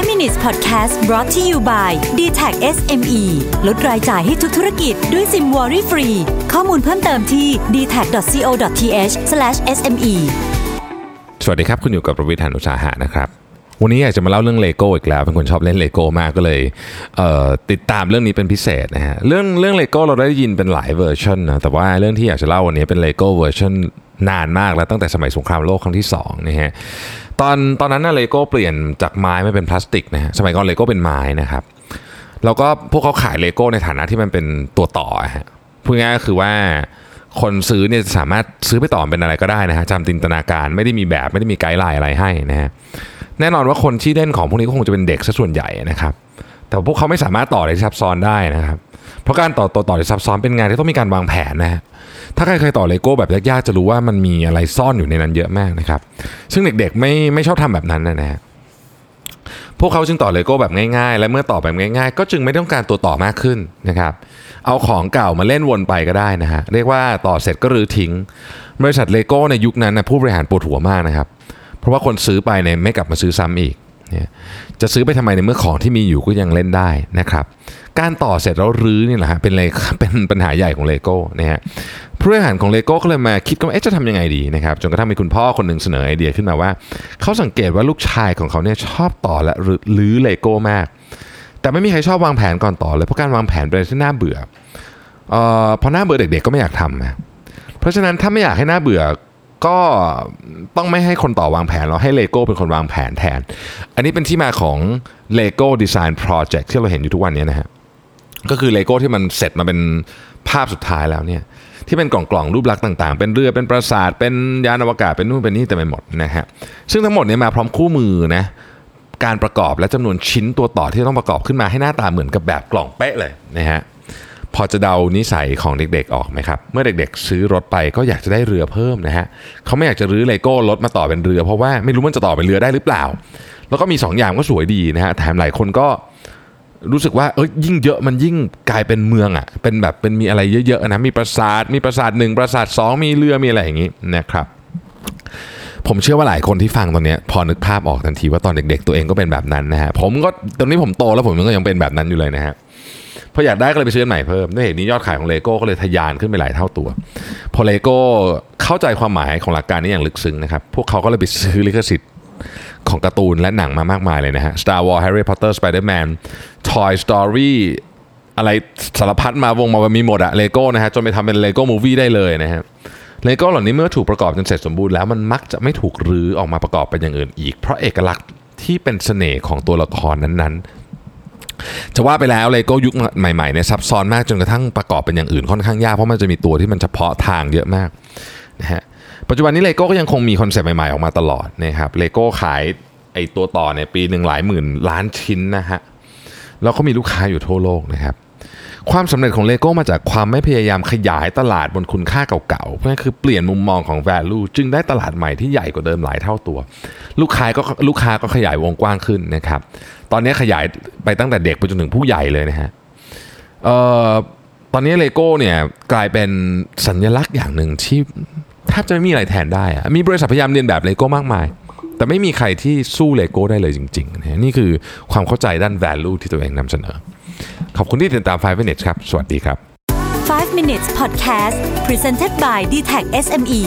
5 minutes podcast brought to you by d t a c SME ลดรายจ่ายให้ทุกธุรกิจด้วยซิม Worry Free ข้อมูลเพิ่มเติมที่ d t a c c o t h s m e สวัสดีครับ คุณอยู่กับประวิทยานุสาหะนะครับ วันนี้อยากจะมาเล่าเรื่องเลโก้อีกแล้ว เป็นคนชอบเล่นเลโก้มากก็เลยติดตามเรื่องนี้เป็นพิเศษนะฮะ เรื่องเรื่องเลโก้เราได้ยินเป็นหลายเวอร์ชันนะ แต่ว่าเรื่องที่อยากจะเล่าวันนี้เป็นเลโก้เวอร์ชันนานมากแล้วตั้งแต่สมัยสงครามโลกครั้งที่2นะฮะ ตอนตอนนั้นนะเลโก้เปลี่ยนจากไม้มาเป็นพลาสติกนะฮะสมัยก่อนเลโก้เป็นไม้นะครับแล้วก็พวกเขาขายเลโก้ในฐานะที่มันเป็นตัวต่อฮะพูดง่ายก็คือว่าคนซื้อเนี่ยสามารถซื้อไปต่อเป็นอะไรก็ได้นะฮะตามจินตนาการไม่ได้มีแบบไม่ได้มี guideline อะไรให้นะฮะแน่นอนว่าคนที่เล่นของพวกนี้ก็คงจะเป็นเด็กซะส่วนใหญ่นะครับ แต่พวกเขาไม่สามารถต่ออะไรที่ซับซ้อนได้นะครับ เพราะการต่อต่อต่อที่ซับซ้อนเป็นงานที่ต้องมีการวางแผนนะฮะถ้าใครเคยต่อเลโก้แบบยากๆจะรู้ว่ามันมีอะไรซ่อนอยู่ในนั้นเยอะมากนะครับ ซึ่งเด็กๆไม่ไม่ชอบทำแบบนั้นนะฮะพวกเขาจึงต่อเลโก้แบบง่ายๆ และเมื่อต่อแบบง่ายๆ ก็จึงไม่ต้องการตัวต่อมากขึ้นนะครับ เอาของเก่ามาเล่นวนไปก็ได้นะฮะ เรียกว่าต่อเสร็จก็รื้อทิ้ง บริษัทเลโก้ในยุคนั้นนะผู้บริหารปวดหัวมากนะครับ เพราะว่าคนซื้อไปเนี่ยไม่กลับมาซื้อซ้ำอีก เนี่ยจะซื้อไปทำไมในเมื่อของที่มีอยู่ก็ยังเล่นได้นะครับ การต่อเสร็จแล้วรื้อนี่แหละฮะเป็นเลยเป็นปัญหาใหญ่ของเลโก้นะฮะผู้บริหารของเลโก้ก็เลยมาคิดกันว่าเอ๊ะจะทำยังไงดีนะครับจนกระทั่งมีคุณพ่อคนหนึ่งเสนอไอเดียขึ้นมาว่า เขาสังเกตว่าลูกชายของเขาเนี่ยชอบต่อและรื้อเลโก้มาก แต่ไม่มีใครชอบวางแผนก่อนต่อเลยเพราะการวางแผนเป็นอะไรที่น่าเบื่อเอ่อพอน่าเบื่อเด็กๆก็ไม่อยากทำนะเพราะฉะนั้นถ้าไม่อยากให้น่าเบื่อ ก็ต้องไม่ให้คนต่อวางแผน เราให้เลโก้เป็นคนวางแผนแทน อันนี้เป็นที่มาของ Lego Design Project ที่เราเห็นอยู่ทุกวันนี้นะฮะก็คือเลโก้ที่มันเสร็จมาเป็นภาพสุดท้ายแล้วเนี่ยที่เป็นกล่องกล่องๆรูปลักษณ์ต่างๆ เป็นเรือเป็นปราสาทเป็นยานอวกาศเป็นนู่นเป็นนี่เต็มไปหมดนะฮะซึ่งทั้งหมดเนี่ยมาพร้อมคู่มือนะการประกอบและจำนวนชิ้นตัวต่อที่ต้องประกอบขึ้นมาให้หน้าตาเหมือนกับแบบกล่องเป๊ะเลยนะฮะ พอจะเดานิสัยของเด็กๆออกไหมครับ เมื่อเด็กๆ ซื้อรถไปก็อยากจะได้เรือเพิ่มนะฮะเขาไม่อยากจะรื้อเลโก้รถมาต่อเป็นเรือ เพราะว่าไม่รู้มันจะต่อเป็นเรือได้หรือเปล่า แล้วก็มีสองอย่างก็สวยดีนะฮะแถมหลายคนก็รู้สึกว่าเอ้ยยิ่งเยอะมันยิ่งกลายเป็นเมืองอะ่ะเป็นแบบเป็นมีอะไรเยอะๆนะมีปราสาทมีปราสาทหนึ่งปราสาทสองมีเรือมีอะไรอย่างนี้นะครับผมเชื่อว่าหลายคนที่ฟังตอนนี้พอนึกภาพออกทันทีว่าตอนเด็กๆ ตัวเองก็เป็นแบบนั้นนะฮะผมก็ตอนนี้ผมโตแล้วผมก็ยังเป็นแบบนั้นอยู่เลยนะฮะ ออยากได้ก็เลยไปซื้ออันใหม่เพิ่มด้วยเหตุนี้ยอดขายของเลโก้ก็เลยทะยานขึ้นไปหลายเท่าตัว พอเลโก้เข้าใจความหมายของหลักการนี้อย่างลึกซึ้งนะครับพวกเขาก็เลยไปซื้อลิขสิทธิ์ของการ์ตูนและหนังมามากมายเลยนะฮะ Star Wars Harry Potter Spider-Man Toy Story อะไรสารพัดมาวงมามีหมดอะเลโก้นะฮะจนไปทำเป็น Lego Movie ได้เลยนะฮะเลโก้เหล่านี้เมื่อถูกประกอบจนเสร็จสมบูรณ์แล้วมันมักจะไม่ถูกรื้อออกมาประกอบเป็นอย่างอื่นอีก เพราะเอกลักษณ์ที่เป็นเสน่ห์ของตัวละครนั้นๆ จะว่าไปแล้วเลโก้ยุคใหม่ๆเนี่ยซับซ้อนมากจนกระทั่งประกอบเป็นอย่างอื่นค่อนข้างยากเพราะมันจะมีตัวที่มันเฉพาะทางเยอะมากนะฮะปัจจุบันนี้เลโก้ก็ยังคงมีคอนเซปต์ใหม่ๆออกมาตลอดนะครับเลโก้ขายไอตัวต่อเนี่ยปีหนึ่งหลายหมื่นล้านชิ้นนะฮะแล้วก็มีลูกค้าอยู่ทั่วโลกนะครับ ความสำเร็จของเลโก้มาจากความไม่พยายามขยายตลาดบนคุณค่าเก่าๆ เพราะนั่นคือเปลี่ยนมุมมองของ value จึงได้ตลาดใหม่ที่ใหญ่กว่าเดิมหลายเท่าตัว ลูกค้าก็ลูกค้าก็ขยายวงกว้างขึ้นนะครับ ตอนนี้ขยายไปตั้งแต่เด็กไปจนถึงผู้ใหญ่เลยนะฮะออตอนนี้เลโก้เนี่ยกลายเป็นสัญลักษณ์อย่างหนึ่งที่แทบจะไม่มีอะไรแทนได้อะมีบริษัทพยายามเลียนแบบเลโก้มากมาย แต่ไม่มีใครที่สู้เลโก้ได้เลยจริงๆนะนี่คือความเข้าใจด้าน value ที่ตัวเองนำเสนอ ขอบคุณที่ติดตาม 5 minutes ครับ สวัสดีครับ 5 minutes podcast presented by d t a c SME